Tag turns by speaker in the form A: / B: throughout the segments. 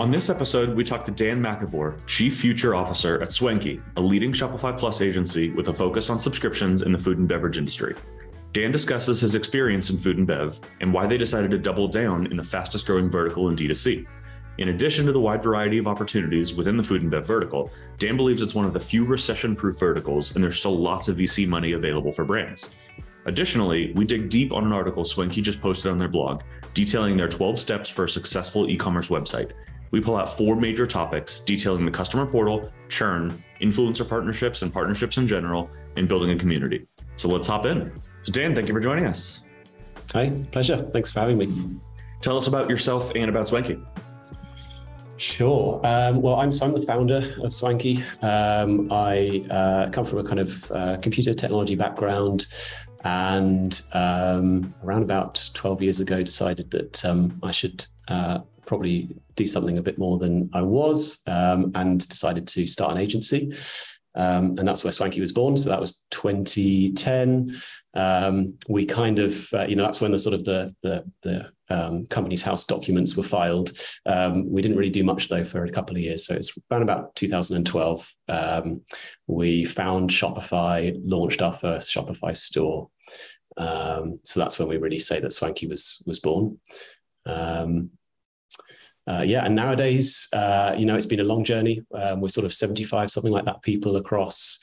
A: On this episode, we talked to Dan McIvor, Chief Future Officer at Swanky, a leading Shopify Plus agency with a focus on subscriptions in the food and beverage industry. Dan discusses his experience in food and bev and why they decided to double down in the fastest growing vertical in D2C. In addition to the wide variety of opportunities within the food and bev vertical, Dan believes it's one of the few recession proof verticals, and there's still lots of VC money available for brands. Additionally, we dig deep on an article Swanky just posted on their blog detailing their 12 steps for a successful e commerce website, we pull out four major topics detailing the customer portal, churn, influencer partnerships, and partnerships in general, and building a community. So let's hop in. So, Dan, thank you for joining us.
B: Hi, pleasure. Thanks for having me.
A: Tell us about yourself and about Swanky.
B: Sure. Um, well, I'm, so I'm the founder of Swanky. Um, I uh, come from a kind of uh, computer technology background and um, around about 12 years ago decided that um, I should uh, probably do something a bit more than I was, um, and decided to start an agency. Um, and that's where Swanky was born. So that was 2010. Um, we kind of, uh, you know, that's when the sort of the the, the um, company's house documents were filed. Um, we didn't really do much though for a couple of years. So it's around about 2012. Um, we found Shopify, launched our first Shopify store. Um, so that's when we really say that Swanky was was born. Um, uh, yeah, and nowadays, uh, you know, it's been a long journey. Um, we're sort of 75, something like that, people across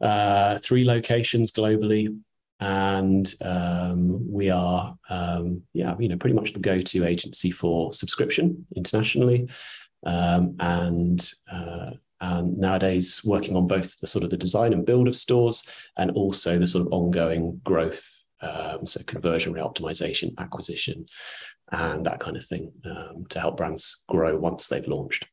B: uh, three locations globally. And um, we are, um, yeah, you know, pretty much the go-to agency for subscription internationally, um, and uh, and nowadays working on both the sort of the design and build of stores, and also the sort of ongoing growth um, so conversion rate optimization, acquisition, and that kind of thing um, to help brands grow once they've launched.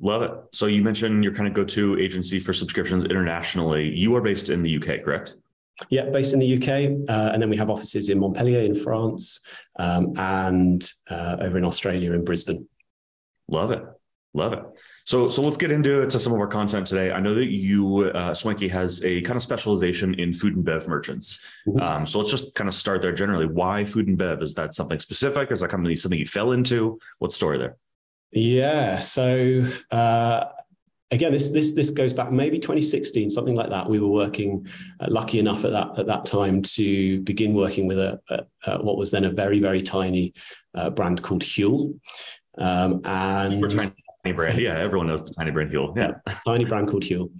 A: Love it. So you mentioned your kind of go-to agency for subscriptions internationally. You are based in the UK, correct?
B: Yeah, based in the UK, uh, and then we have offices in Montpellier in France, um, and uh, over in Australia in Brisbane.
A: Love it. Love it. So, so let's get into to some of our content today. I know that you, uh, Swanky, has a kind of specialization in food and bev merchants. Mm-hmm. Um, so let's just kind of start there. Generally, why food and bev? Is that something specific? Is that of something you fell into? What story there?
B: Yeah. So uh, again, this this this goes back maybe 2016, something like that. We were working, uh, lucky enough at that at that time to begin working with a, a, a what was then a very very tiny uh, brand called Huel. Um, and
A: tiny brand. Yeah, everyone knows the tiny brand Huel. Yeah,
B: tiny brand called Huel,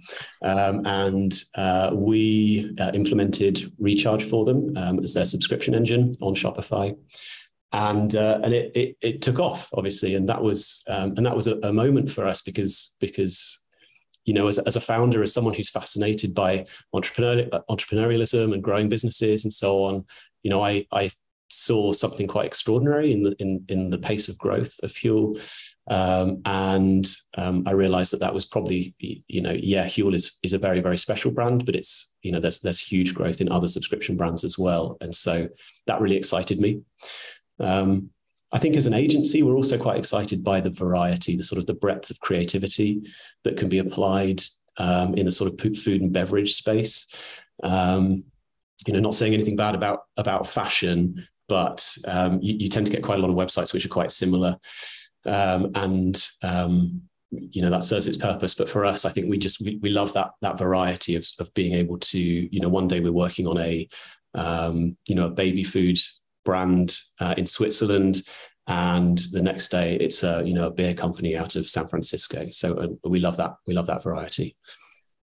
B: um, and uh, we uh, implemented Recharge for them um, as their subscription engine on Shopify. And uh, and it, it, it took off obviously, and that was um, and that was a, a moment for us because because you know, as, as a founder, as someone who's fascinated by entrepreneur, entrepreneurialism and growing businesses and so on, you know, I, I saw something quite extraordinary in the in in the pace of growth of Huel, um, and um, I realized that that was probably, you know, yeah, Huel is is a very very special brand, but it's you know there's there's huge growth in other subscription brands as well, and so that really excited me. Um, I think as an agency, we're also quite excited by the variety, the sort of the breadth of creativity that can be applied um, in the sort of food and beverage space. Um, you know, not saying anything bad about about fashion, but um, you, you, tend to get quite a lot of websites which are quite similar um, and um, you know that serves its purpose. But for us i think we just we, we love that that variety of, of being able to you know one day we're working on a um, you know a baby food brand uh, in switzerland and the next day it's a you know a beer company out of san francisco. So uh, we love that we love that variety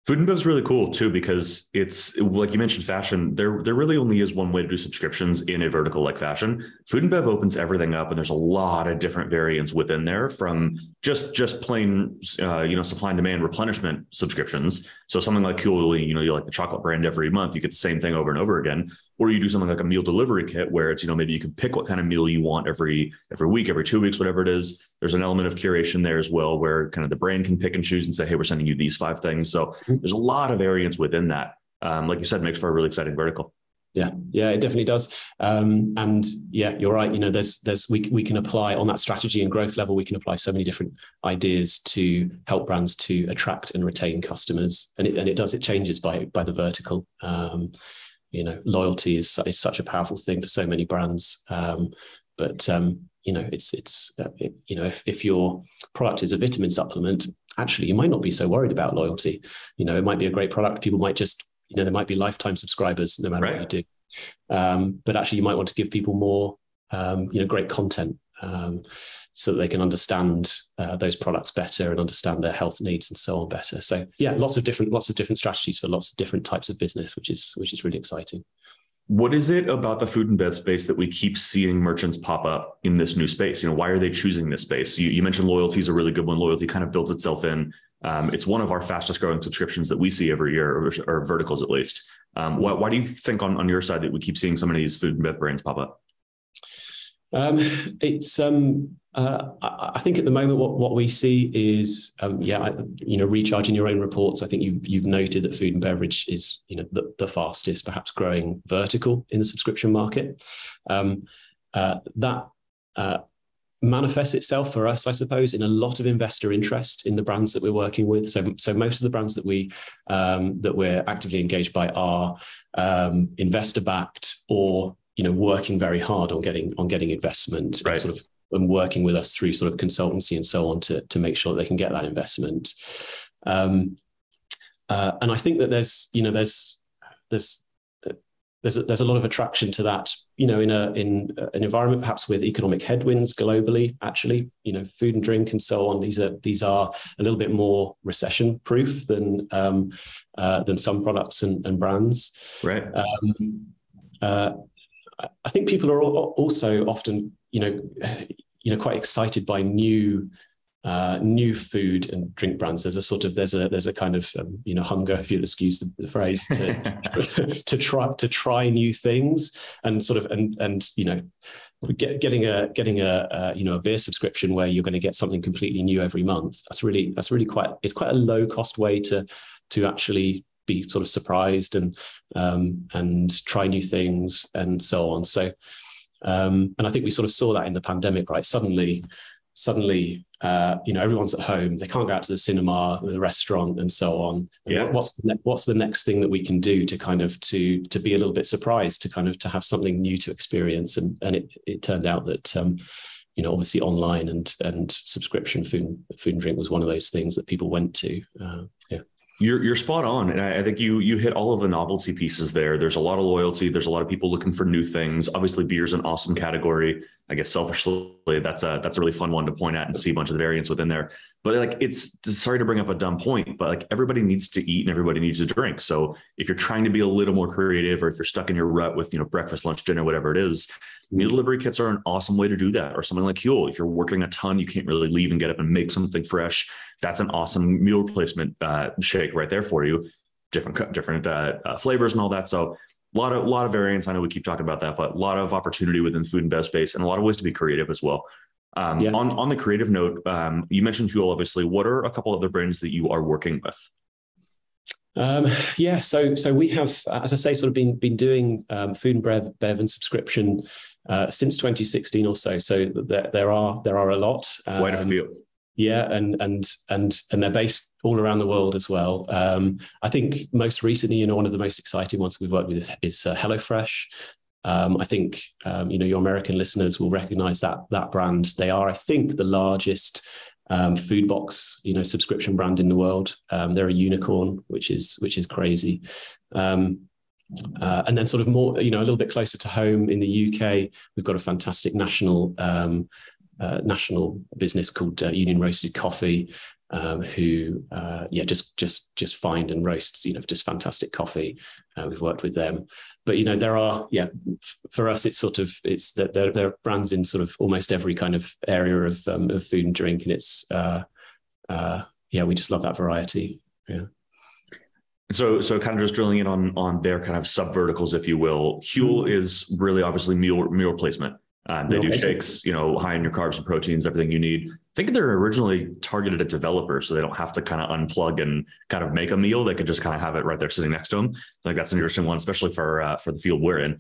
A: Food and Bev is really cool too because it's like you mentioned, fashion. There, there really only is one way to do subscriptions in a vertical like fashion. Food and Bev opens everything up, and there's a lot of different variants within there, from just just plain, uh, you know, supply and demand replenishment subscriptions. So something like Huel, you know, you like the chocolate brand every month, you get the same thing over and over again. Or you do something like a meal delivery kit where it's you know maybe you can pick what kind of meal you want every every week, every two weeks, whatever it is. There's an element of curation there as well, where kind of the brand can pick and choose and say, hey, we're sending you these five things. So. There's a lot of variants within that. Um, like you said, makes for a really exciting vertical.
B: Yeah, yeah, it definitely does. Um, and yeah, you're right. You know, there's there's we we can apply on that strategy and growth level. We can apply so many different ideas to help brands to attract and retain customers. And it and it does. It changes by by the vertical. Um, you know, loyalty is is such a powerful thing for so many brands. Um, but um, you know, it's it's uh, it, you know, if if your product is a vitamin supplement, actually you might not be so worried about loyalty. You know, it might be a great product. People might just you know, there might be lifetime subscribers no matter right. what you do. Um, but actually, you might want to give people more, um, you know, great content um, so that they can understand uh, those products better and understand their health needs and so on better. So yeah, lots of different lots of different strategies for lots of different types of business, which is which is really exciting.
A: What is it about the food and bev space that we keep seeing merchants pop up in this new space? You know, why are they choosing this space? You, you mentioned loyalty is a really good one. Loyalty kind of builds itself in. Um, it's one of our fastest growing subscriptions that we see every year, or, or verticals at least. Um, why, why, do you think on, on your side that we keep seeing some of these food and bev brands pop up?
B: Um, it's um, uh, I think at the moment what, what we see is um, yeah you know recharging your own reports. I think you've you've noted that food and beverage is you know the, the fastest perhaps growing vertical in the subscription market. Um, uh, that uh, manifests itself for us, I suppose, in a lot of investor interest in the brands that we're working with. So, so most of the brands that we um, that we're actively engaged by are um, investor backed or you know working very hard on getting on getting investment right. and sort of and working with us through sort of consultancy and so on to to make sure they can get that investment. Um, uh, and I think that there's you know there's there's there's a, there's a lot of attraction to that you know in a in an environment perhaps with economic headwinds globally actually you know food and drink and so on these are these are a little bit more recession proof than um, uh, than some products and, and brands
A: right um,
B: uh, I think people are also often, you know, you know, quite excited by new uh, new food and drink brands. There's a sort of there's a there's a kind of um, you know hunger, if you'll excuse the, the phrase, to, to try to try new things and sort of and and you know get, getting a getting a, a, you know a beer subscription where you're going to get something completely new every month. That's really that's really quite it's quite a low cost way to to actually be sort of surprised and um, and try new things and so on. So, um, and I think we sort of saw that in the pandemic, right? Suddenly, suddenly, uh, you know, everyone's at home. They can't go out to the cinema, the restaurant, and so on. And yeah. what's the ne- what's the next thing that we can do to kind of to to be a little bit surprised, to kind of to have something new to experience? And and it it turned out that. Um, you know, obviously online and and subscription food food and drink was one of those things that people went to. Uh.
A: You're you're spot on, and I, I, think you you hit all of the novelty pieces there. There's a lot of loyalty. There's a lot of people looking for new things. Obviously, beer is an awesome category. I guess selfishly, that's a that's a really fun one to point at and see a bunch of the variants within there. But like, it's sorry to bring up a dumb point, but like everybody needs to eat and everybody needs to drink. So if you're trying to be a little more creative, or if you're stuck in your rut with you know breakfast, lunch, dinner, whatever it is, meal delivery kits are an awesome way to do that. Or something like Huel. If you're working a ton, you can't really leave and get up and make something fresh. That's an awesome meal replacement uh, shake right there for you. Different different uh, uh, flavors and all that. So a lot of lot of variants. I know we keep talking about that, but a lot of opportunity within food and bev space, and a lot of ways to be creative as well. Um, yeah. On on the creative note, um, you mentioned Huel. Obviously, what are a couple other brands that you are working with?
B: Um, yeah, so so we have, as I say, sort of been been doing um, food and bev, bev and subscription uh, since 2016 or so. So there, there are there are a lot.
A: Quite a um, few.
B: Yeah, and and and and they're based all around the world as well. Um, I think most recently, you know, one of the most exciting ones we've worked with is, is uh, HelloFresh. Um, I think um, you know your American listeners will recognize that that brand. They are, I think, the largest um, food box you know subscription brand in the world. Um, they're a unicorn, which is which is crazy. Um, uh, and then sort of more you know a little bit closer to home in the UK, we've got a fantastic national um, uh, national business called uh, Union Roasted Coffee, um, who uh, yeah just just just find and roast you know just fantastic coffee. Uh, we've worked with them, but you know there are yeah f- for us it's sort of it's that there, there, are brands in sort of almost every kind of area of um, of food and drink, and it's uh, uh, yeah we just love that variety. Yeah.
A: So, so kind of just drilling in on on their kind of sub verticals, if you will. Huel mm-hmm. is really obviously meal meal replacement. Uh, they do shakes, you know, high in your carbs and proteins, everything you need. I think they're originally targeted at developers, so they don't have to kind of unplug and kind of make a meal. They could just kind of have it right there sitting next to them. Like that's an interesting one, especially for uh, for the field we're in.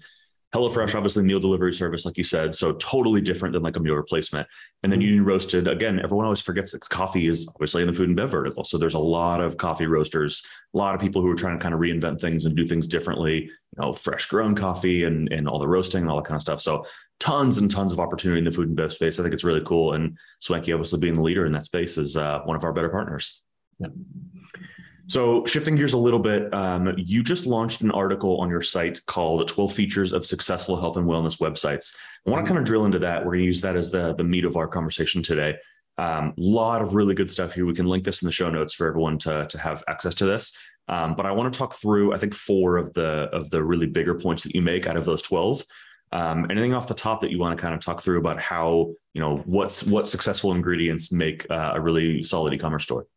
A: HelloFresh, obviously meal delivery service, like you said, so totally different than like a meal replacement. And then Union Roasted, again, everyone always forgets that coffee is obviously in the food and bev vertical. So there's a lot of coffee roasters, a lot of people who are trying to kind of reinvent things and do things differently, you know, fresh grown coffee and, and all the roasting and all that kind of stuff. So tons and tons of opportunity in the food and bev space. I think it's really cool. And Swanky, obviously being the leader in that space, is uh, one of our better partners. Yeah. So, shifting gears a little bit, um, you just launched an article on your site called 12 Features of Successful Health and Wellness Websites. I want to kind of drill into that. We're going to use that as the, the meat of our conversation today. A um, lot of really good stuff here. We can link this in the show notes for everyone to, to have access to this. Um, but I want to talk through, I think, four of the of the really bigger points that you make out of those 12. Um, anything off the top that you want to kind of talk through about how, you know, what's what successful ingredients make uh, a really solid e-commerce store?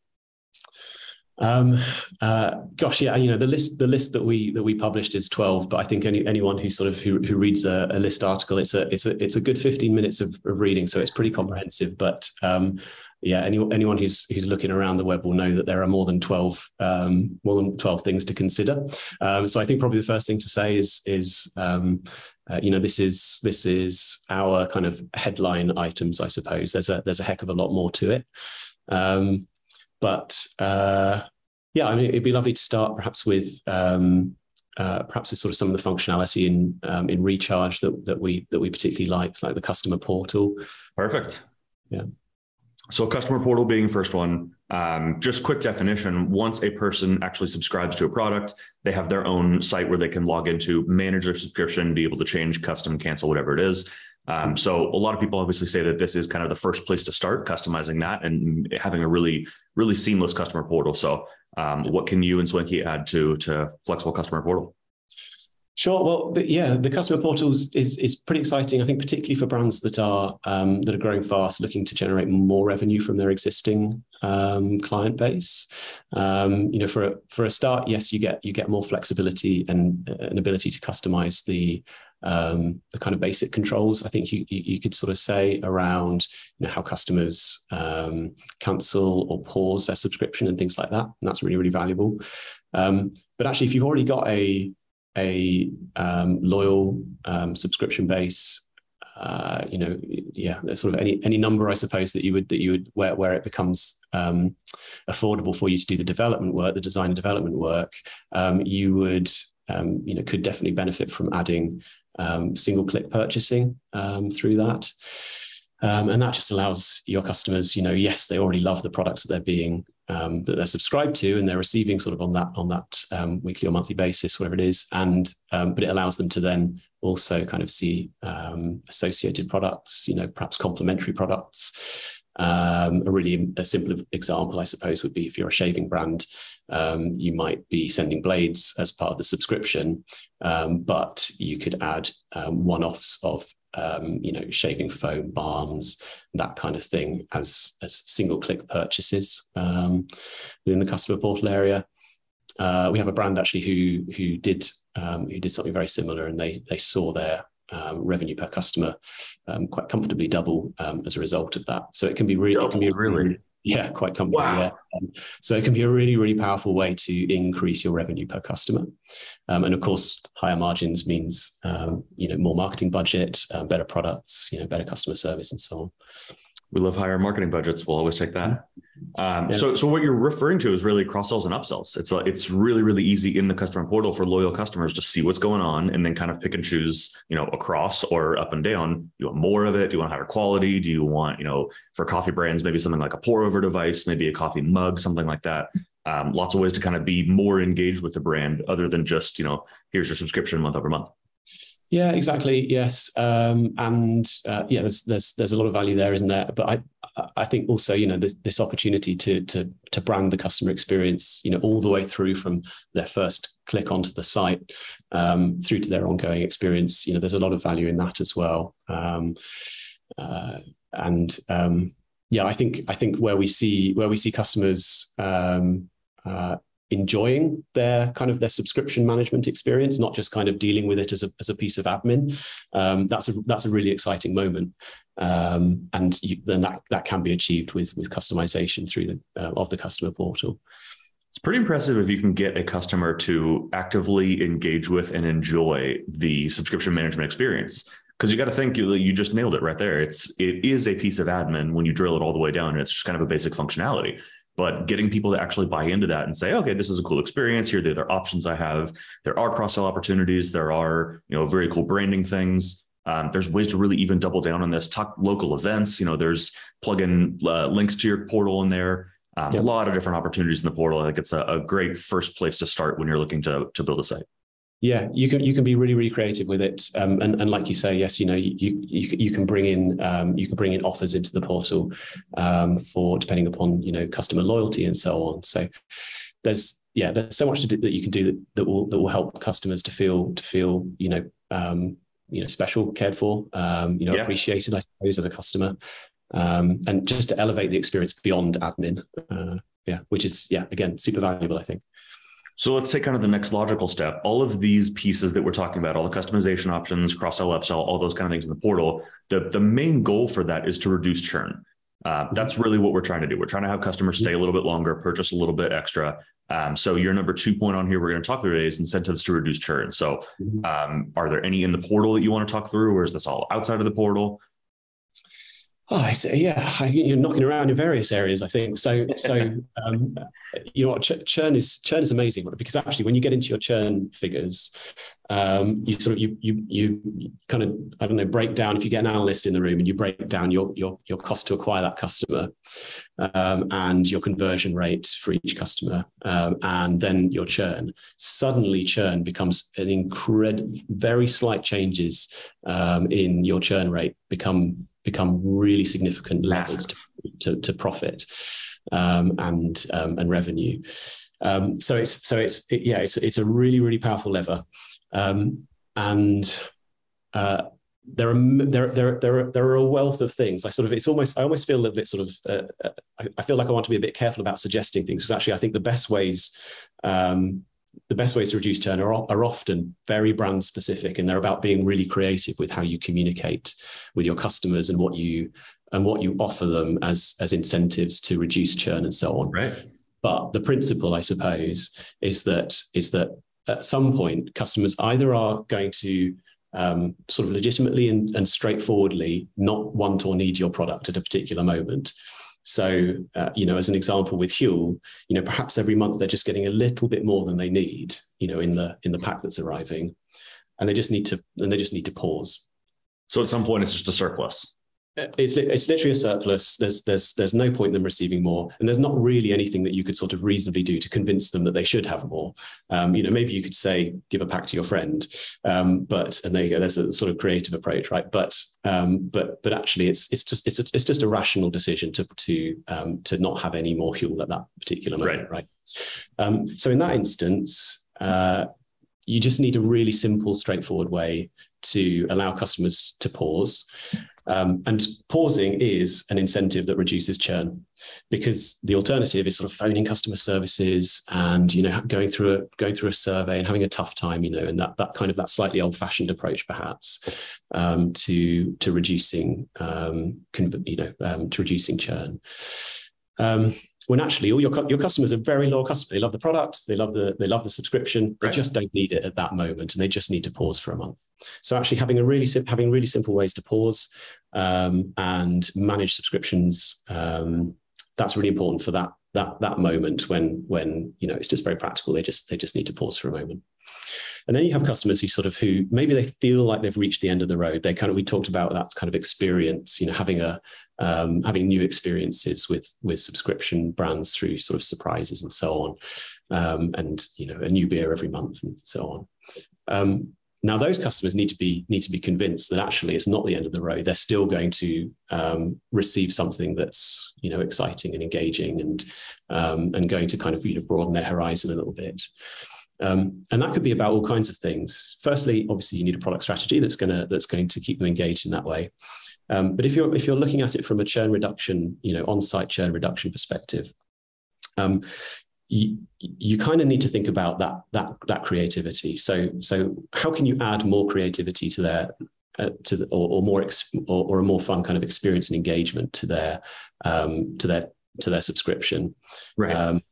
B: Um, uh, gosh, yeah, you know the list the list that we that we published is twelve, but I think any anyone who sort of who, who reads a, a list article, it's a it's a it's a good fifteen minutes of, of reading, so it's pretty comprehensive. But um, yeah, any, anyone who's who's looking around the web will know that there are more than twelve um, more than twelve things to consider. Um, so I think probably the first thing to say is is um, uh, you know this is this is our kind of headline items, I suppose. There's a there's a heck of a lot more to it. Um, but uh, yeah, I mean, it'd be lovely to start perhaps with um, uh, perhaps with sort of some of the functionality in um, in Recharge that that we that we particularly like, like the customer portal.
A: Perfect.
B: Yeah.
A: So customer portal being first one, um, just quick definition. Once a person actually subscribes to a product, they have their own site where they can log into, manage their subscription, be able to change, custom, cancel, whatever it is. Um, so a lot of people obviously say that this is kind of the first place to start customizing that and having a really, really seamless customer portal. So um, what can you and Swanky add to to flexible customer portal?
B: Sure. Well, the, yeah, the customer portals is is pretty exciting. I think particularly for brands that are um, that are growing fast, looking to generate more revenue from their existing um, client base. Um, you know, for a, for a start, yes, you get you get more flexibility and an ability to customize the um, the kind of basic controls. I think you, you, could sort of say around you know how customers um, cancel or pause their subscription and things like that, and that's really really valuable. Um, but actually, if you've already got a a um, loyal um, subscription base, uh, you know, yeah, sort of any any number, I suppose that you would that you would where where it becomes um, affordable for you to do the development work, the design and development work, you would um, you know could definitely benefit from adding um, single click purchasing um, through that. Um, and that just allows your customers, you know, yes, they already love the products that they're being um, that they're subscribed to and they're receiving sort of on that on that um, weekly or monthly basis, whatever it is. And um, but it allows them to then also kind of see associated products, you know, perhaps complementary products, um, a really a simple example, I suppose, would be if you're a shaving brand, um, you might be sending blades as part of the subscription, um, but you could add um, one-offs of um, you know shaving foam, balms, that kind of thing as as single-click purchases um, within the customer portal area. Uh, we have a brand actually who who did who did something very similar, and they they saw their um, revenue per customer um, quite comfortably double um, as a result of that. So it can be really, double, it can be really, yeah, quite comfortable. Wow. Yeah. Um, so it can be a really, really powerful way to increase your revenue per customer. Um, and of course, higher margins means um, you know more marketing budget, better products, you know, better customer service, and so on.
A: We love higher marketing budgets. We'll always take that. Um, yeah. So, so what you're referring to is really cross sells and upsells. It's like it's really, really easy in the customer portal for loyal customers to see what's going on and then kind of pick and choose, you know, across or up and down. Do you want more of it? Do you want higher quality? Do you want, you know, for coffee brands, maybe something like a pour over device, maybe a coffee mug, something like that. Um, lots of ways to kind of be more engaged with the brand other than just, you know, here's your subscription month over month.
B: Yeah, exactly. Yes, um, and uh, yeah, there's there's there's a lot of value there, isn't there? But I I think also you know this this opportunity to to to brand the customer experience, you know, all the way through from their first click onto the site um, through to their ongoing experience. You know, there's a lot of value in that as well. Um, uh, and um, yeah, I think I think where we see where we see customers um, uh, enjoying their kind of their subscription management experience, not just kind of dealing with it as a, as a piece of admin. Um, that's a that's a really exciting moment, um, and you, then that that can be achieved with with customization through the uh, of the customer portal.
A: It's pretty impressive if you can get a customer to actively engage with and enjoy the subscription management experience. Because you got to think you, you just nailed it right there. It's it is a piece of admin when you drill it all the way down, and it's just kind of a basic functionality. But getting people to actually buy into that and say, okay, this is a cool experience. Here are the other options I have. There are cross sell opportunities. There are you know very cool branding things. Um, there's ways to really even double down on this. Talk local events. You know, there's plug in uh, links to your portal in there. Um, yep. A lot of different opportunities in the portal. I think it's a, a, great first place to start when you're looking to to build a site.
B: Yeah, you can you can be really really creative with it, um, and and like you say, yes, you know you you, you can bring in um, you can bring in offers into the portal um, for depending upon you know customer loyalty and so on. So there's yeah there's so much do, that you can do that, that will that will help customers to feel to feel you know um, you know special, cared for, um, you know yeah. appreciated, I suppose, as a customer um, and just to elevate the experience beyond admin. Uh, yeah, which is yeah, again, super valuable, I think.
A: So let's take kind of the next logical step. All of these pieces that we're talking about, all the customization options, cross sell, upsell, all those kind of things in the portal. The the main goal for that is to reduce churn. Uh, that's really what we're trying to do. We're trying to have customers stay a little bit longer, purchase a little bit extra. Um, so your number two point on here we're going to talk through today is incentives to reduce churn. So mm-hmm. um, are there any in the portal that you want to talk through, or is this all outside of the portal?
B: Oh, I say, yeah, you're knocking around in various areas. I think so. So, um, you know, what, churn is churn is amazing because actually, when you get into your churn figures, um, you sort of you you you kind of I don't know break down if you get an analyst in the room and you break down your your your cost to acquire that customer, um, and your conversion rate for each customer, um, and then your churn. Suddenly, churn becomes an incredible, very slight changes um, in your churn rate become become really significant levels to, to, to, profit um, and um, and revenue. Um, so it's so it's it, yeah it's it's a really really powerful lever, um, and uh, there are there there there are, there are a wealth of things. I sort of it's almost I almost feel a little bit sort of uh, uh I, I, feel like I want to be a bit careful about suggesting things because actually I think the best ways um, the best ways to reduce churn are, are often very brand specific and they're about being really creative with how you communicate with your customers and what you and what you offer them as as incentives to reduce churn and so on.
A: Right.
B: But the principle i suppose is that is that at some point customers either are going to um, sort of legitimately and, and straightforwardly not want or need your product at a particular moment so, uh, you know, as an example with Huel, you know, perhaps every month they're just getting a little bit more than they need, you know, in the in the pack that's arriving, and they just need to and they just need to pause.
A: So at some point, it's just a surplus.
B: It's it's literally a surplus. There's there's there's no point in them receiving more, and there's not really anything that you could sort of reasonably do to convince them that they should have more. Um, you know, maybe you could say give a pack to your friend, um, but and there you go. There's a sort of creative approach, right? But um, but but actually, it's it's just it's a, it's just a rational decision to to um, to not have any more Huel at that particular moment, right? right? Um, so in that instance. Uh, you just need a really simple, straightforward way to allow customers to pause. Um, and pausing is an incentive that reduces churn because the alternative is sort of phoning customer services and you know going through a going through a survey and having a tough time you know and that that kind of that slightly old fashioned approach perhaps um, to to reducing um, you know um, to reducing churn. Um, when actually all your your customers are very loyal customers. They love the product, they love the they love the subscription. They right. just don't need it at that moment, and they just need to pause for a month. So actually, having a really having really simple ways to pause um, and manage subscriptions um, that's really important for that that that moment when when you know it's just very practical. They just they just need to pause for a moment. And then you have customers who sort of who maybe they feel like they've reached the end of the road. They kind of we talked about that kind of experience, you know, having a um, having new experiences with with subscription brands through sort of surprises and so on, um, and you know, a new beer every month and so on. Um, now those customers need to be need to be convinced that actually it's not the end of the road. They're still going to um, receive something that's you know exciting and engaging and um, and going to kind of you know broaden their horizon a little bit. Um, and that could be about all kinds of things. Firstly, obviously, you need a product strategy that's going to that's going to keep them engaged in that way. Um, but if you're if you're looking at it from a churn reduction, you know, on-site churn reduction perspective, um, you, you kind of need to think about that that that creativity. So so how can you add more creativity to their uh, to the, or, or more ex, or, or, a more fun kind of experience and engagement to their um, to their to their subscription.
A: Right. Um,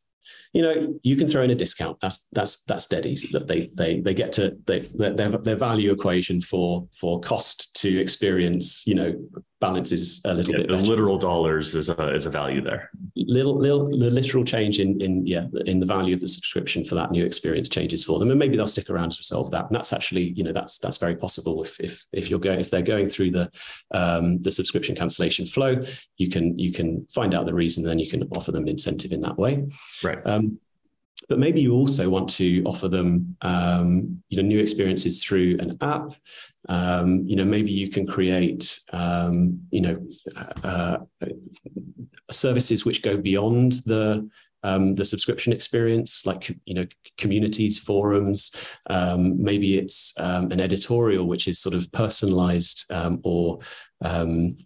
B: you know, you can throw in a discount. That's that's that's dead easy. That they they they get to they their their value equation for for cost to experience, you know, balances a little
A: yeah,
B: bit.
A: The
B: better.
A: literal dollars is a is a value there.
B: Little little the literal change in in yeah in the value of the subscription for that new experience changes for them, and maybe they'll stick around to resolve that. And that's actually you know that's that's very possible if if if you're going if they're going through the um, the subscription cancellation flow, you can you can find out the reason, then you can offer them an incentive in that way.
A: Right.
B: Um, but maybe you also want to offer them um, you know new experiences through an app um, you know maybe you can create um, you know uh, uh, services which go beyond the um, the subscription experience, like you know, communities, forums. Um, maybe it's um, an editorial which is sort of personalized um, or um,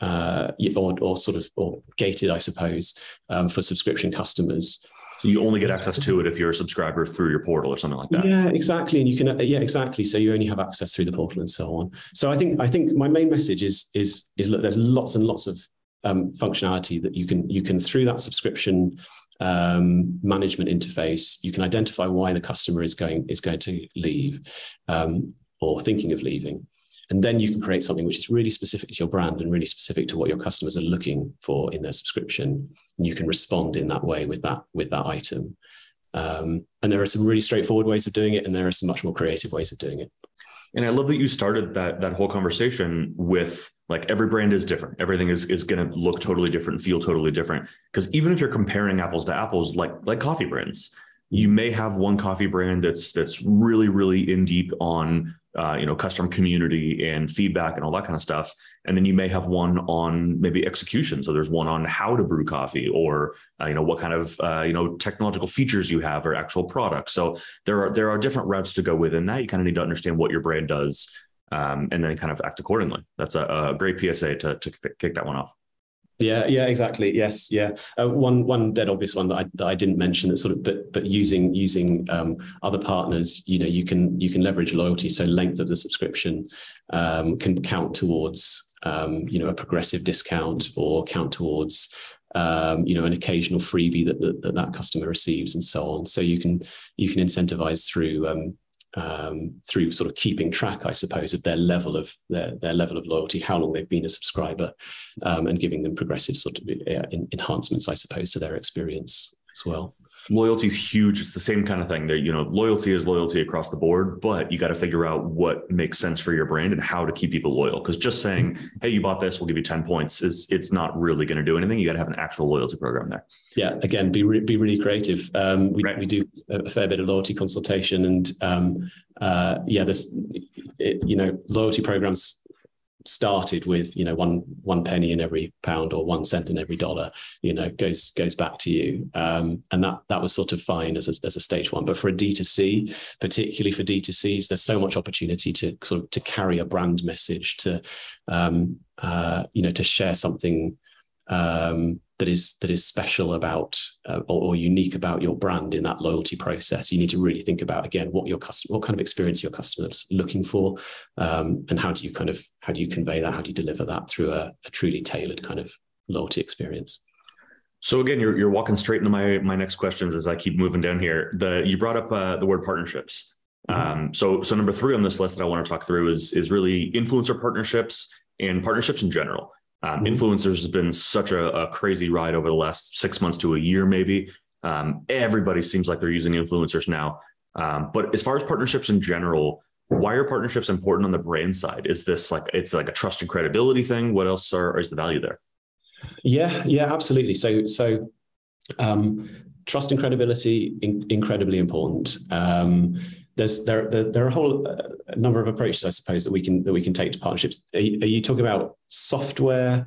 B: uh, or, or sort of or gated, I suppose, um, for subscription customers.
A: You only get access to it if you're a subscriber through your portal or something like that.
B: Yeah, exactly. And you can, yeah, exactly. So you only have access through the portal and so on. So I think, I think my main message is, is, is look, there's lots and lots of um, functionality that you can, you can through that subscription um, management interface, you can identify why the customer is going, is going to leave um, or thinking of leaving. And then you can create something which is really specific to your brand and really specific to what your customers are looking for in their subscription. And you can respond in that way with that with that item. Um, and there are some really straightforward ways of doing it, and there are some much more creative ways of doing it.
A: And I love that you started that that whole conversation with like every brand is different. Everything is is going to look totally different, feel totally different. Because even if you're comparing apples to apples, like like coffee brands, you may have one coffee brand that's that's really really in deep on uh, you know customer community and feedback and all that kind of stuff. And then you may have one on maybe execution. So there's one on how to brew coffee or uh, you know what kind of uh, you know technological features you have or actual products. So there are there are different routes to go within that. You kind of need to understand what your brand does um, and then kind of act accordingly. That's a, a great psa to, to kick that one off
B: yeah, yeah, exactly. Yes, yeah. Uh, one one dead obvious one that I, that I didn't mention that sort of, but but using using um, other partners, you know, you can you can leverage loyalty. So length of the subscription um, can count towards um, you know a progressive discount or count towards um, you know an occasional freebie that, that that customer receives and so on. So you can you can incentivize through um, um, through sort of keeping track, I suppose, of their level of their, their level of loyalty, how long they've been a subscriber, um, and giving them progressive sort of uh, enhancements, I suppose, to their experience as well
A: loyalty is huge. It's the same kind of thing. That you know, loyalty is loyalty across the board, but you got to figure out what makes sense for your brand and how to keep people loyal. Because just saying, "Hey, you bought this, we'll give you ten points," is it's not really going to do anything. You got to have an actual loyalty program there.
B: Yeah, again, be re- be really creative. Um, we right. we do a fair bit of loyalty consultation, and um, uh, yeah, this it, you know, loyalty programs started with you know one one penny in every pound or one cent in every dollar you know goes goes back to you. Um, and that that was sort of fine as a, as a stage one. But for a d2c particularly for d2cs there's so much opportunity to sort of to carry a brand message to um, uh, you know to share something um, that is that is special about uh, or, or, unique about your brand in that loyalty process. You need to really think about again what your customer, what kind of experience your customers looking for, um, and how do you kind of how do you convey that? How do you deliver that through a, a truly tailored kind of loyalty experience?
A: So again, you're you're walking straight into my my next questions as I keep moving down here. The you brought up uh, the word partnerships. Mm-hmm. Um, so so number three on this list that I want to talk through is is really influencer partnerships and partnerships in general. Um. Influencers has been such a, a, crazy ride over the last six months to a year, maybe. Um, everybody seems like they're using influencers now. Um, but as far as partnerships in general, why are partnerships important on the brand side? Is this like it's like a trust and credibility thing? What else are, is the value there?
B: Yeah, yeah, absolutely. So, so um, trust and credibility in, incredibly important. There's there, there, there are a whole uh, number of approaches, I suppose, that we can that we can take to partnerships. Are you, are you talking about software,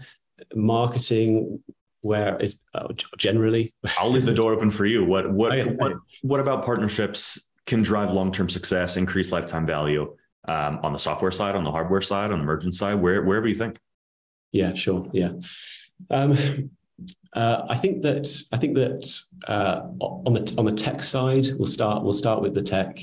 B: marketing? Where is uh, generally?
A: I'll leave the door open for you. What what okay. what what about partnerships can drive long term success, increase lifetime value um, on the software side, on the hardware side, on the merchant side, where, wherever you think.
B: Yeah, sure. Yeah. Um, uh, I think that I think that uh, on the on the tech side, we'll start we'll start with the tech.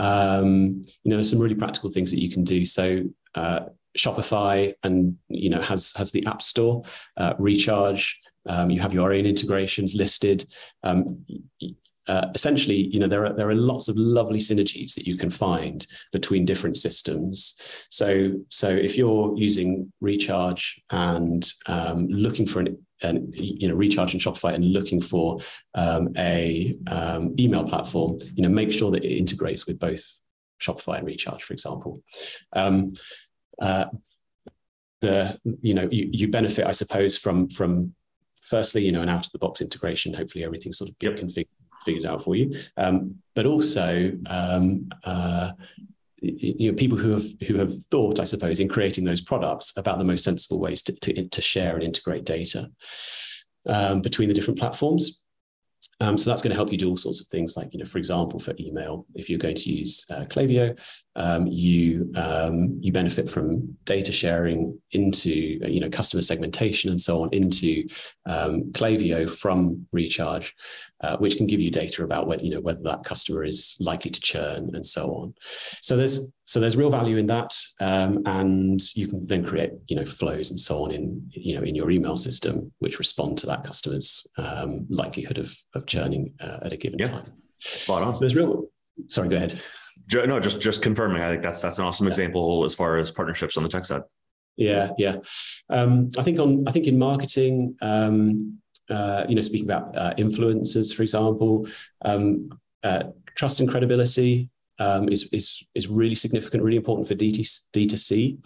B: Um, you know, there's some really practical things that you can do. So uh, Shopify and you know has has the App Store, uh, Recharge Um, you have your own integrations listed. Um, uh, essentially, you know, there are there are lots of lovely synergies that you can find between different systems. So, so if you're using Recharge and um, looking for an and you know recharge and shopify and looking for um, a um, email platform you know make sure that it integrates with both shopify and recharge for example um, uh, the you know you, you benefit i suppose from from firstly you know an out of the box integration hopefully everything's sort of yep. configured figured out for you. Um, but also um, uh, you know people who have who have thought i suppose in creating those products about the most sensible ways to, to, to share and integrate data um, between the different platforms. Um, so that's going to help you do all sorts of things like, you know, for example, for email, if you're going to use uh, um, you um, you benefit from data sharing into, you know, customer segmentation and so on into um, Klaviyo from Recharge, uh, which can give you data about whether you know whether that customer is likely to churn and so on. So there's so there's real value in that, um, and you can then create you know flows and so on in you know in your email system, which respond to that customer's um, likelihood of of churning uh, at a given yeah. time.
A: Spot on.
B: So there's real. Sorry, go ahead.
A: No, just just confirming. I think that's that's an awesome yeah. example as far as partnerships on the tech side.
B: Yeah, yeah. Um, I think on I think in marketing, um, uh, you know, speaking about uh, influencers, for example, um, uh, trust and credibility um, is, is, is really significant, really important for DT, D2C,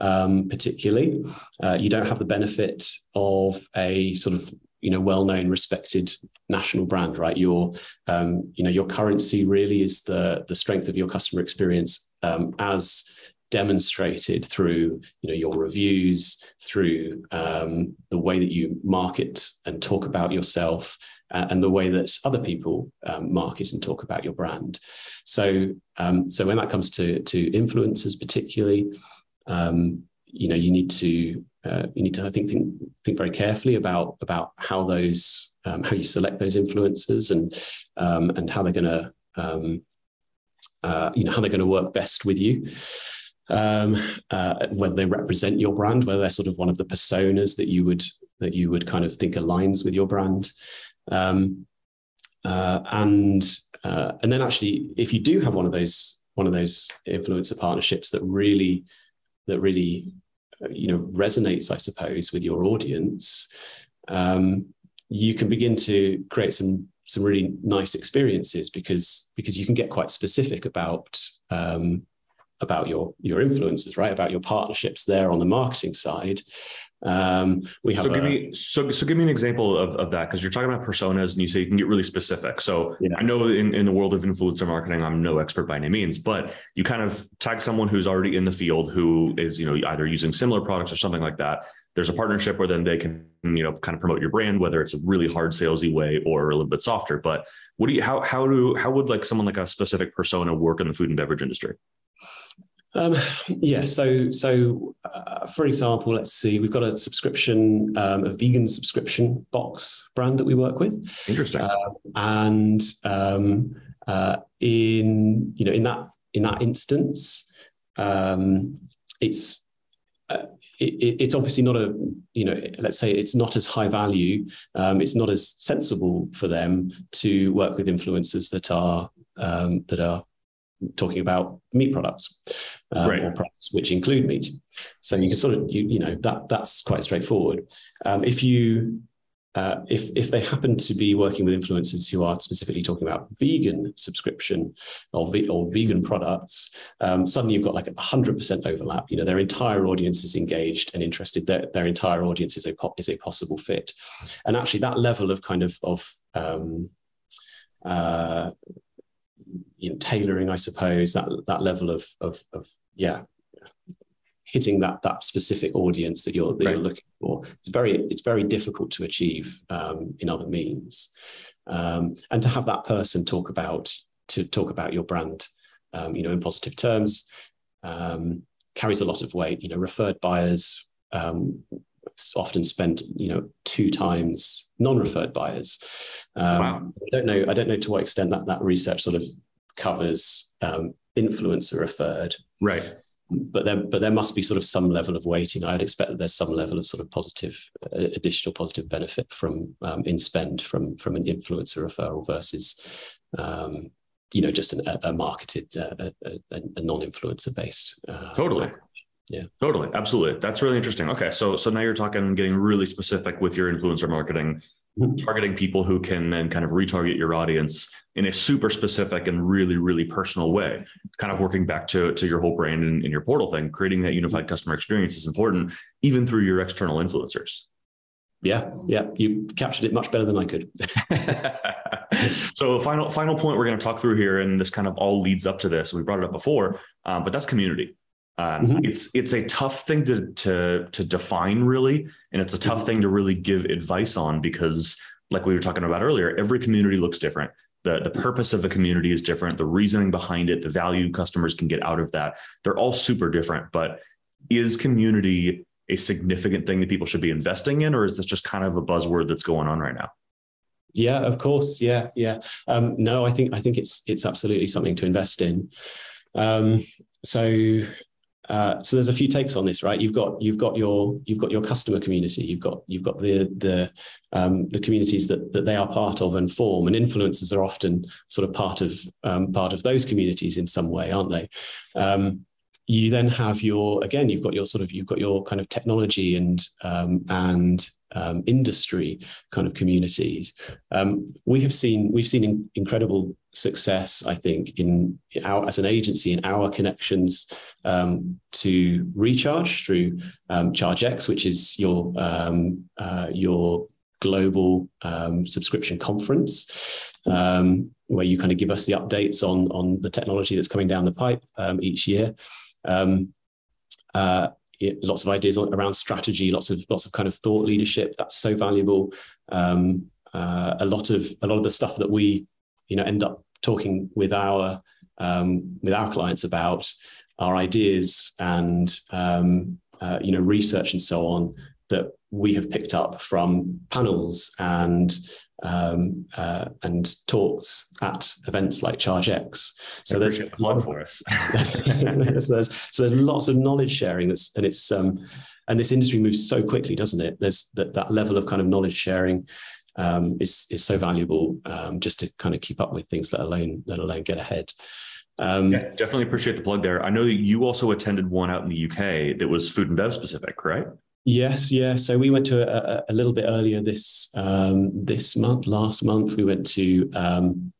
B: um, particularly. Uh, you don't have the benefit of a sort of you know well-known respected national brand right your um, you know your currency really is the the strength of your customer experience um, as demonstrated through you know your reviews through um, the way that you market and talk about yourself uh, and the way that other people um, market and talk about your brand. So, um, so when that comes to to influencers, particularly, um, you know, you need to uh, you need to I think think think very carefully about about how those um, how you select those influencers and um, and how they're going to um, uh, you know how they're going to work best with you. Um, uh, whether they represent your brand, whether they're sort of one of the personas that you would that you would kind of think aligns with your brand, um, uh, and uh, and then actually, if you do have one of those one of those influencer partnerships that really that really you know resonates, I suppose, with your audience, um, you can begin to create some some really nice experiences because because you can get quite specific about um, about your your influences, right? About your partnerships there on the marketing side, um, we have
A: so give a, me so so give me an example of, of that because you're talking about personas and you say you can get really specific. So yeah. I know in, in the world of influencer marketing, I'm no expert by any means, but you kind of tag someone who's already in the field who is you know either using similar products or something like that. There's a partnership where then they can you know kind of promote your brand, whether it's a really hard salesy way or a little bit softer. But what do you how how do how would like someone like a specific persona work in the food and beverage industry?
B: Um, yeah, so so uh, for example, let's see, we've got a subscription, um, a vegan subscription box brand that we work with.
A: Interesting. Uh,
B: and um, uh, in you know in that in that instance, um, it's uh, it, it's obviously not a you know let's say it's not as high value. Um, it's not as sensible for them to work with influencers that are um, that are talking about meat products um, right. or products which include meat. So you can sort of you you know that that's quite straightforward. Um, if you uh, if if they happen to be working with influencers who are specifically talking about vegan subscription or, ve- or vegan products, um, suddenly you've got like a hundred percent overlap. You know, their entire audience is engaged and interested. Their, their entire audience is a is a possible fit, and actually that level of kind of of um, uh, you know, tailoring, I suppose, that that level of of, of yeah, hitting that that specific audience that you're that right. you're looking for. It's very it's very difficult to achieve um, in other means, um, and to have that person talk about to talk about your brand, um, you know, in positive terms, um, carries a lot of weight. You know, referred buyers. Um, often spend you know two times non-referred buyers um, wow. i don't know i don't know to what extent that that research sort of covers um, influencer referred.
A: Right.
B: but there but there must be sort of some level of weighting. I'd expect that there's some level of sort of positive uh, additional positive benefit from um, in spend from from an influencer referral versus um, you know just an, a, marketed uh, a, a, non-influencer based
A: uh, totally
B: yeah
A: totally absolutely that's really interesting okay so so now you're talking getting really specific with your influencer marketing. Targeting people who can then kind of retarget your audience in a super specific and really really personal way kind of working back to to your whole brand and, and your portal thing creating that unified customer experience is important even through your external influencers
B: yeah yeah you captured it much better than i could
A: so final final point we're going to talk through here, and this kind of all leads up to this. We brought it up before, um, but that's community. Um, mm-hmm. It's it's a tough thing to to to define really, and it's a tough thing to really give advice on because, like we were talking about earlier, every community looks different. The, the purpose of the community is different. The reasoning behind it, the value customers can get out of that, they're all super different. But is community a significant thing that people should be investing in, or is this just kind of a buzzword that's going on right now?
B: Yeah, of course. Yeah, yeah. Um, no, I think I think it's it's absolutely something to invest in. Um, so uh, so there's a few takes on this, right? You've got you've got your you've got your customer community, you've got you've got the the um, the communities that that they are part of and form, and influencers are often sort of part of um, part of those communities in some way, aren't they? Um, you then have your again, you've got your sort of you've got your kind of technology and um, and um, industry kind of communities. Um, we have seen we've seen in, incredible success, I think, in, our as an agency in our connections um, to recharge through um, ChargeX, which is your um, uh, your global um, subscription conference. where you kind of give us the updates on on the technology that's coming down the pipe each year. Uh, lots of ideas around strategy, lots of lots of kind of thought leadership. That's so valuable. Um, uh, a lot of a lot of the stuff that we you know end up talking with our um, with our clients about our ideas and um, uh, you know research and so on that we have picked up from panels and um, uh, and talks at events like ChargeX.
A: So there's a lot for us.
B: so there's so there's lots of knowledge sharing. That's and it's um, and this industry moves so quickly, doesn't it? There's that that level of kind of knowledge sharing um, is is so valuable um, just to kind of keep up with things, let alone let alone get ahead.
A: Um, yeah, definitely appreciate the plug there. I know that you also attended one out in the UK that was food and bev specific, right?
B: Yes, yeah. So we went to a, a little bit earlier this um, this month. Last month, we went to um,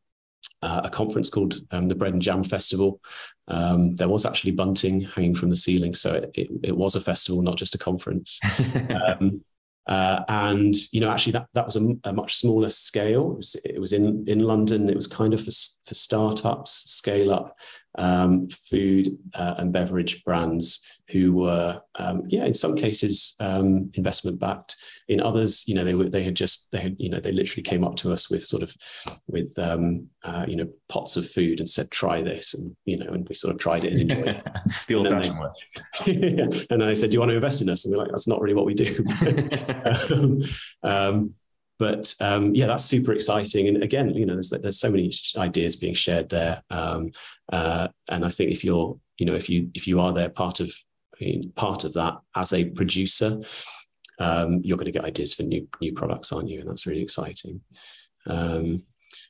B: uh, a conference called um, the Bread and Jam Festival. Um, there was actually bunting hanging from the ceiling, so it, it, it was a festival, not just a conference. Um, uh, and you know, actually, that that was a, a much smaller scale. It was, it was, in in London. It was kind of for for startups, scale up um, food uh, and beverage brands who were, um, yeah, in some cases um, investment backed. In others, you know, they were they had just they had you know they literally came up to us with sort of with um, uh, you know pots of food and said try this and you know and we sort of tried it and enjoyed it.
A: the old fashioned
B: way. and then they said, "Do you want to invest in us?" And we're like, "That's not really what we do." But um, yeah, that's super exciting. And again, you know, there's there's so many ideas being shared there. Um, uh, and I think if you're, you know, if you if you are there part of part of that as a producer, um, you're going to get ideas for new new products, aren't you? And that's really exciting. Um,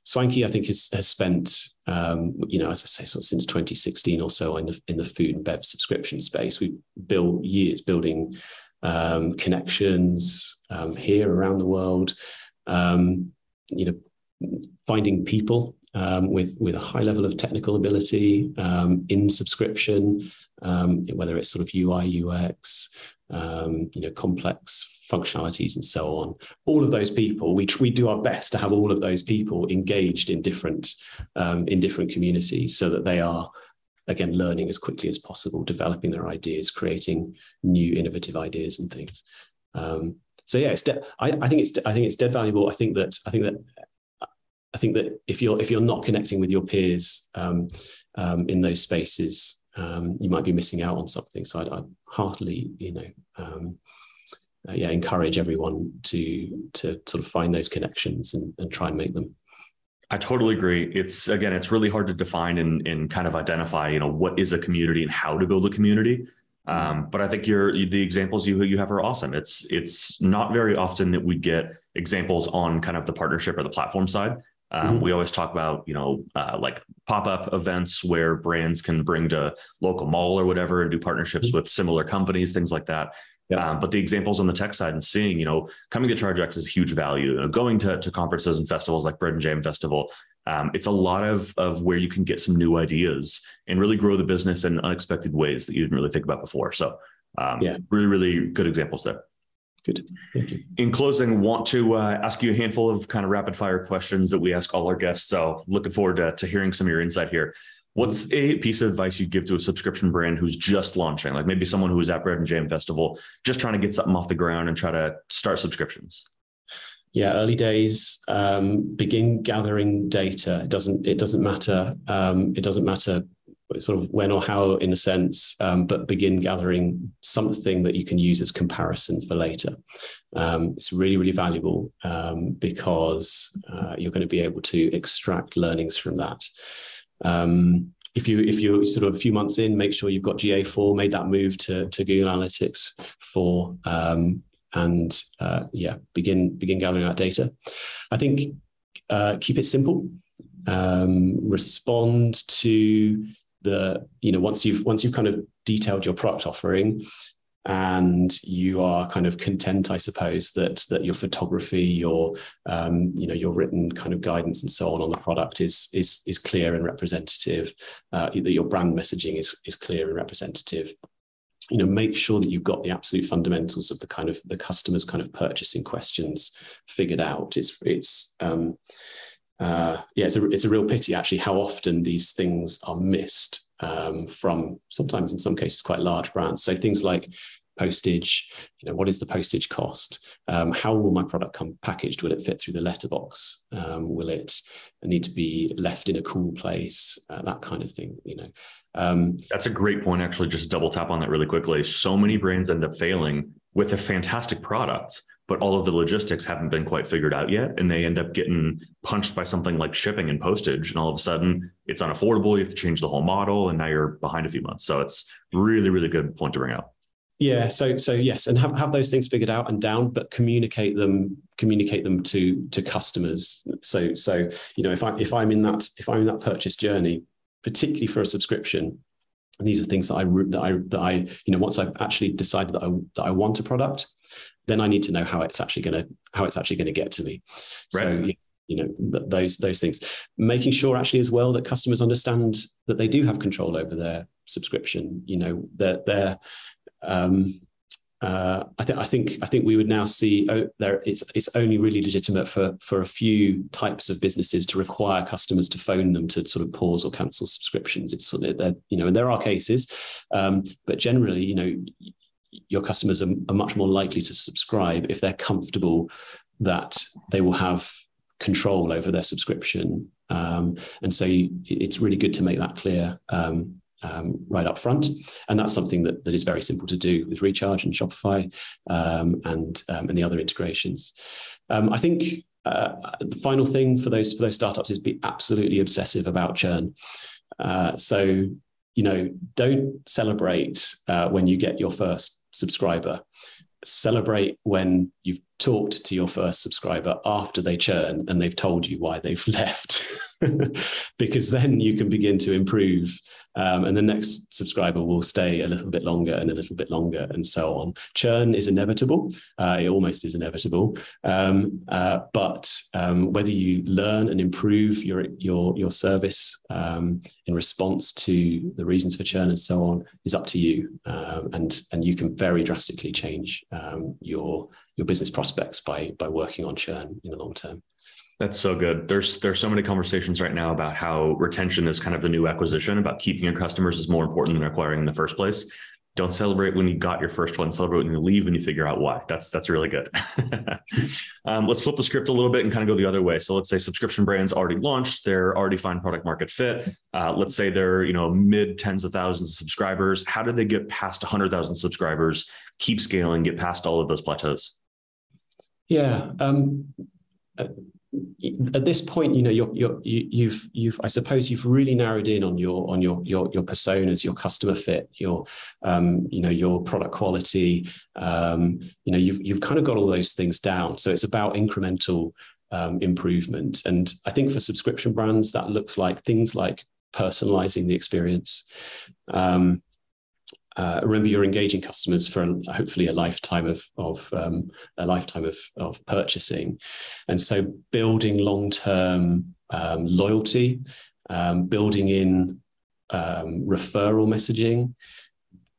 B: Swanky, I think, has, has spent, um, you know, as I say, sort of since 2016 or so in the in the food and bev subscription space. We built years building um, connections um, here around the world, um, you know, finding people um, with with a high level of technical ability um, in subscription, um, whether it's sort of UI UX, um, you know, complex functionalities and so on. All of those people, we we do our best to have all of those people engaged in different um, in different communities, so that they are again learning as quickly as possible, developing their ideas, creating new innovative ideas and things. Um, so yeah, it's de- I, I, think it's I think it's dead valuable. I think that I think that I think that if you're if you're not connecting with your peers um, um, in those spaces, um, you might be missing out on something. So I'd, I'd heartily, you know, um, uh, yeah, encourage everyone to to sort of find those connections and, and try and make them.
A: I totally agree. It's again, it's really hard to define and, and kind of identify, you know, what is a community and how to build a community. Um, but I think your the examples you you have are awesome. It's it's not very often that we get examples on kind of the partnership or the platform side. Um, mm-hmm. We always talk about you know uh, like pop up events where brands can bring to local mall or whatever and do partnerships mm-hmm. with similar companies, things like that. Yeah. Um, but the examples on the tech side and seeing, you know, coming to ChargeX is huge value. You know, going to, to conferences and festivals like Bread and Jam Festival, um, it's a lot of, of where you can get some new ideas and really grow the business in unexpected ways that you didn't really think about before. So, um, yeah, really, really good examples there.
B: Good. Thank you.
A: In closing, want to uh, ask you a handful of kind of rapid fire questions that we ask all our guests. So, looking forward to, to hearing some of your insight here. What's a piece of advice you give to a subscription brand who's just launching, like maybe someone who was at Bread and Jam Festival, just trying to get something off the ground and try to start subscriptions?
B: Yeah, early days. Um, begin gathering data. It doesn't. It doesn't matter. Um, it doesn't matter sort of when or how in a sense, um, but begin gathering something that you can use as comparison for later. Um, it's really, really valuable um, because uh, you're going to be able to extract learnings from that. Um, if you if you're sort of a few months in, make sure you've got GA4, made that move to, to Google Analytics 4 um, and uh, yeah, begin begin gathering that data. I think uh, keep it simple. Um, respond to the you know once you've once you've kind of detailed your product offering and you are kind of content, I suppose, that that your photography, your um, you know your written kind of guidance and so on on the product is is is clear and representative. Uh, that your brand messaging is is clear and representative. You know, make sure that you've got the absolute fundamentals of the kind of the customer's kind of purchasing questions figured out. It's it's um, uh, yeah, it's a, it's a real pity actually how often these things are missed um, from sometimes in some cases quite large brands. So things like postage, you know, what is the postage cost? Um, how will my product come packaged? Will it fit through the letterbox? Um, will it need to be left in a cool place? Uh, that kind of thing, you know.
A: Um, That's a great point. Actually, just double tap on that really quickly. So many brands end up failing with a fantastic product but all of the logistics haven't been quite figured out yet. And they end up getting punched by something like shipping and postage. And all of a sudden it's unaffordable. You have to change the whole model. And now you're behind a few months. So it's really, really good point to bring up.
B: Yeah. So so yes, and have, have those things figured out and down, but communicate them, communicate them to to customers. So so you know, if I if I'm in that if I'm in that purchase journey, particularly for a subscription, and these are things that I that I that I you know once I've actually decided that I that I want a product, then I need to know how it's actually going to how it's actually going to get to me. Right. So you know th- those those things, making sure actually as well that customers understand that they do have control over their subscription. You know that they're, they're um, uh, I think I think I think we would now see oh, there it's it's only really legitimate for for a few types of businesses to require customers to phone them to sort of pause or cancel subscriptions. It's sort of that you know, and there are cases, um, but generally, you know, your customers are, are much more likely to subscribe if they're comfortable that they will have control over their subscription. Um, and so you, it's really good to make that clear um, um, right up front. And that's something that, that is very simple to do with Recharge and Shopify um, and, um, and the other integrations. Um, I think uh, the final thing for those for those startups is be absolutely obsessive about churn. Uh, so you know, don't celebrate uh, when you get your first subscriber. Celebrate when you've talked to your first subscriber after they churn and they've told you why they've left, because then you can begin to improve um, and the next subscriber will stay a little bit longer and a little bit longer and so on. Churn is inevitable. Uh, it almost is inevitable. Um, uh, but um, whether you learn and improve your your your service um, in response to the reasons for churn and so on is up to you. Um, and and you can very drastically change um, your your business prospects by by working on churn in the long term.
A: That's so good. There's there's so many conversations right now about how retention is kind of the new acquisition. About keeping your customers is more important than acquiring in the first place. Don't celebrate when you got your first one. Celebrate when you leave when you figure out why. That's that's really good. um, let's flip the script a little bit and kind of go the other way. So let's say subscription brands already launched. They're already find product market fit. Uh, let's say they're you know mid tens of thousands of subscribers. How do they get past 100,000 subscribers? Keep scaling, get past all of those plateaus.
B: Yeah. Um, at this point, you know, you're, you're, you've, you've, I suppose you've really narrowed in on your, on your, your, your personas, your customer fit, your, um, you know, your product quality. Um, you know, you've, you've kind of got all those things down. So it's about incremental um, improvement. And I think for subscription brands, that looks like things like personalizing the experience. Um, uh, remember you're engaging customers for hopefully a lifetime of, of um, a lifetime of, of purchasing. And so building long-term um, loyalty um, building in um, referral messaging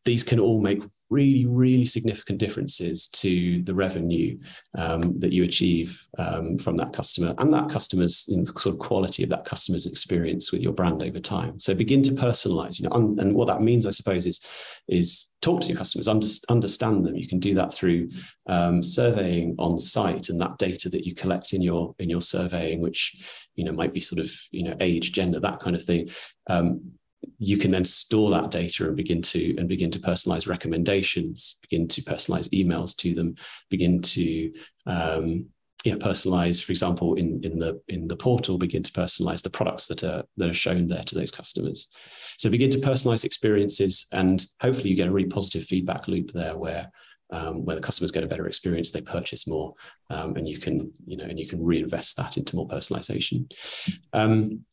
B: these can all make really, really significant differences to the revenue um, that you achieve um, from that customer and that customer's you know, sort of quality of that customer's experience with your brand over time. So begin to personalize, you know, un- and what that means, I suppose, is is talk to your customers, under- understand them. You can do that through um, surveying on site and that data that you collect in your in your surveying, which you know might be sort of you know age, gender, that kind of thing um, you can then store that data and begin to and begin to personalize recommendations begin to personalize emails to them begin to um, yeah, personalize, for example, in, in the in the portal, begin to personalize the products that are that are shown there to those customers. So begin to personalize experiences, and hopefully you get a really positive feedback loop there, where um, where the customers get a better experience, they purchase more, um, and you can you know and you can reinvest that into more personalization. Um,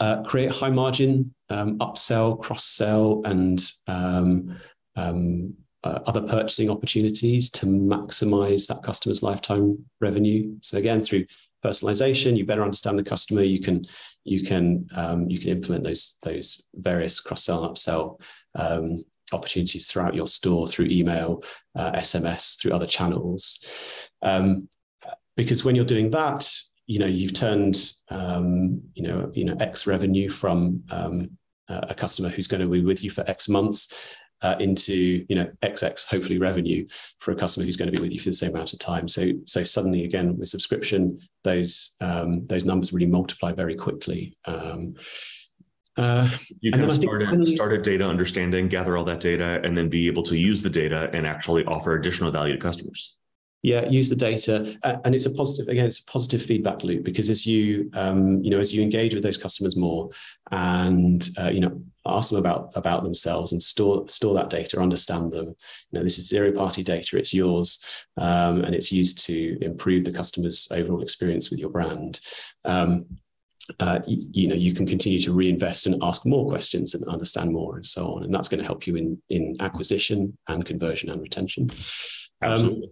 B: uh, create high margin um, upsell, cross sell, and um, um, uh, other purchasing opportunities to maximize that customer's lifetime revenue. So again, through personalization, you better understand the customer. You can you can um, you can implement those those various cross sell and upsell um, opportunities throughout your store through email, uh, SMS, through other channels. Um, because when you're doing that, you know you've turned um, you know you know X revenue from um, a customer who's going to be with you for X months uh, into you know XX hopefully revenue for a customer who's going to be with you for the same amount of time. So so suddenly again with subscription, those um, those numbers really multiply very quickly. Um,
A: uh, you kind of started finally, started data understanding, gather all that data, and then be able to use the data and actually offer additional value to customers
B: yeah use the data and it's a positive again it's a positive feedback loop because as you um, you know as you engage with those customers more and uh, you know ask them about about themselves and store store that data understand them you know this is zero party data it's yours um, and it's used to improve the customer's overall experience with your brand um, uh, you, you, know you can continue to reinvest and ask more questions and understand more and so on and that's going to help you in in acquisition and conversion and retention
A: um, Absolutely.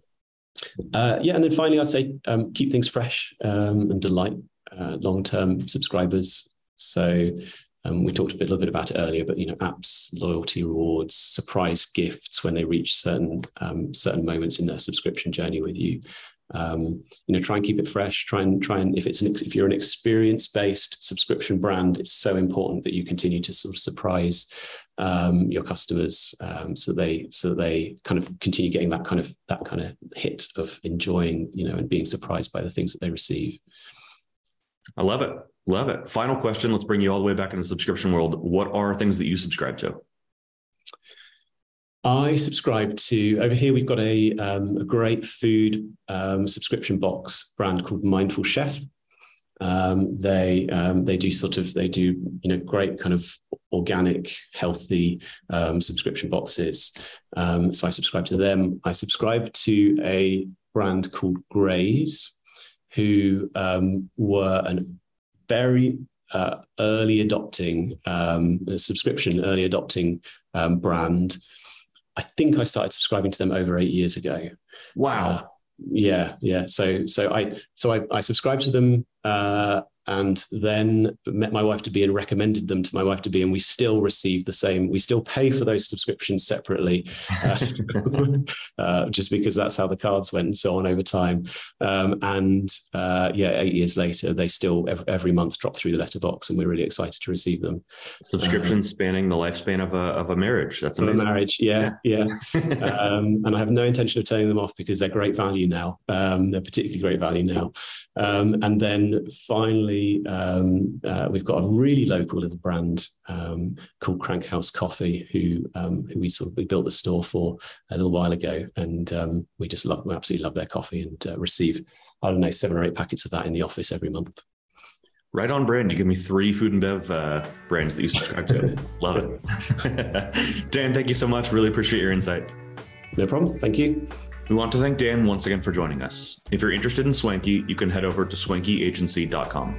B: Uh, yeah, and then finally, I'd say um, keep things fresh um, and delight uh, long-term subscribers. So um, we talked a, bit, a little bit about it earlier, but you know, apps, loyalty rewards, surprise gifts when they reach certain um, certain moments in their subscription journey with you. Um, you know, try and keep it fresh. Try and try and if it's an if you're an experience-based subscription brand, it's so important that you continue to sort of surprise um, your customers um, so they so that they kind of continue getting that kind of that kind of hit of enjoying you know and being surprised by the things that they receive.
A: I love it. Love it. Final question. Let's bring you all the way back in the subscription world. What are things that you subscribe to?
B: I subscribe to over here. We've got a, um, a great food um, subscription box brand called Mindful Chef. Um, they um, they do sort of they do you know great kind of organic, healthy um, subscription boxes. Um, so I subscribe to them. I subscribe to a brand called Graze, who um, were a very uh, early adopting um, subscription, early adopting brand. I think I started subscribing to them over eight years ago.
A: Wow. Uh,
B: yeah yeah so so i so i, I subscribed to them uh, and then met my wife to be and recommended them to my wife to be and we still receive the same. We still pay for those subscriptions separately uh, uh, just because that's how the cards went and so on over time. Um, and uh, yeah eight years later they still every, every, month drop through the letterbox and we're really excited to receive them.
A: Subscriptions um, spanning the lifespan of a, of a marriage. That's amazing
B: a marriage. Yeah yeah, yeah. um, and i have no intention of turning them off because they're great value now. Um, they're particularly great value now. Um, and then finally, um, uh, we've got a really local little brand um, called Crank House Coffee, who um, who we sort of we built the store for a little while ago, and um, we just love we absolutely love their coffee and uh, receive I don't know seven or eight packets of that in the office every month.
A: Right on brand. You give me three food and bev uh, brands that you subscribe to. Love it. Dan, thank you so much. Really appreciate your insight.
B: No problem. Thank you.
A: We want to thank Dan once again for joining us. If you're interested in Swanky, you can head over to swankyagency.com.